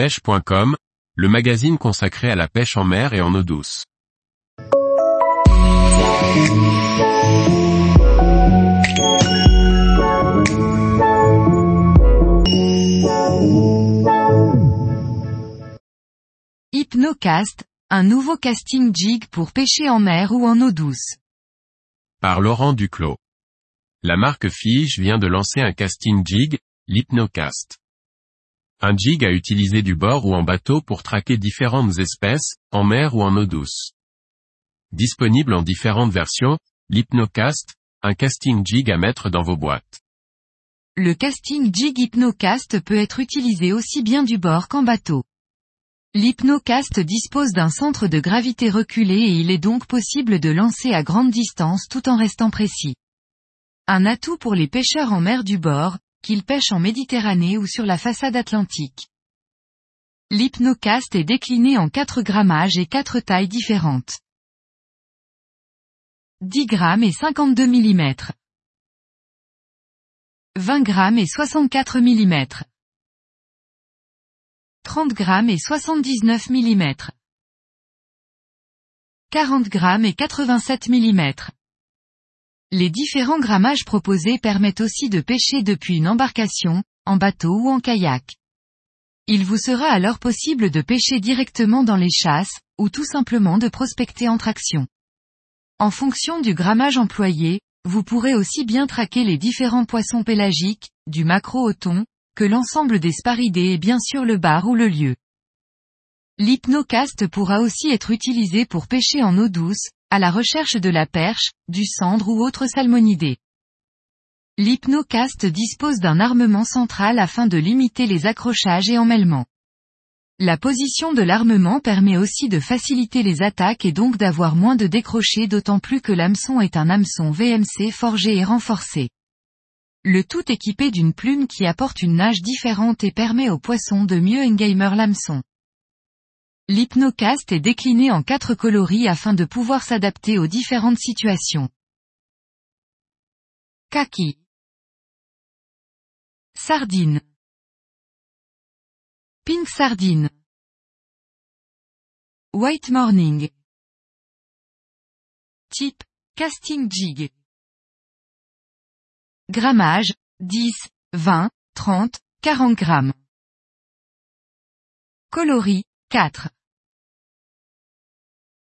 pêche.com, le magazine consacré à la pêche en mer et en eau douce. Hypnocast, un nouveau casting jig pour pêcher en mer ou en eau douce. Par Laurent Duclos. La marque Fige vient de lancer un casting jig, l'Hypnocast. Un jig à utiliser du bord ou en bateau pour traquer différentes espèces, en mer ou en eau douce. Disponible en différentes versions, l'Hypnocast, un casting jig à mettre dans vos boîtes. Le casting jig Hypnocast peut être utilisé aussi bien du bord qu'en bateau. L'Hypnocast dispose d'un centre de gravité reculé et il est donc possible de lancer à grande distance tout en restant précis. Un atout pour les pêcheurs en mer du bord, qu'ils pêchent en Méditerranée ou sur la façade atlantique. L'Hypnocast est décliné en 4 grammages et 4 tailles différentes. 10 grammes et 52 mm. 20 grammes et 64 mm. 30 grammes et 79 mm. 40 grammes et 87 mm. Les différents grammages proposés permettent aussi de pêcher depuis une embarcation, en bateau ou en kayak. Il vous sera alors possible de pêcher directement dans les chasses, ou tout simplement de prospecter en traction. En fonction du grammage employé, vous pourrez aussi bien traquer les différents poissons pélagiques, du maquereau au thon, que l'ensemble des sparidés et bien sûr le bar ou le lieu. L'hypnocast pourra aussi être utilisé pour pêcher en eau douce, à la recherche de la perche, du cendre ou autres salmonidés. L'hypnocast dispose d'un armement central afin de limiter les accrochages et emmêlements. La position de l'armement permet aussi de faciliter les attaques et donc d'avoir moins de décrochés d'autant plus que l'hameçon est un hameçon VMC forgé et renforcé. Le tout équipé d'une plume qui apporte une nage différente et permet aux poissons de mieux engamer l'hameçon. L'hypnocast est décliné en quatre coloris afin de pouvoir s'adapter aux différentes situations. Kaki. Sardine. Pink sardine. White morning. Type, casting jig. Grammage, 10, 20, 30, 40 grammes. Coloris, 4.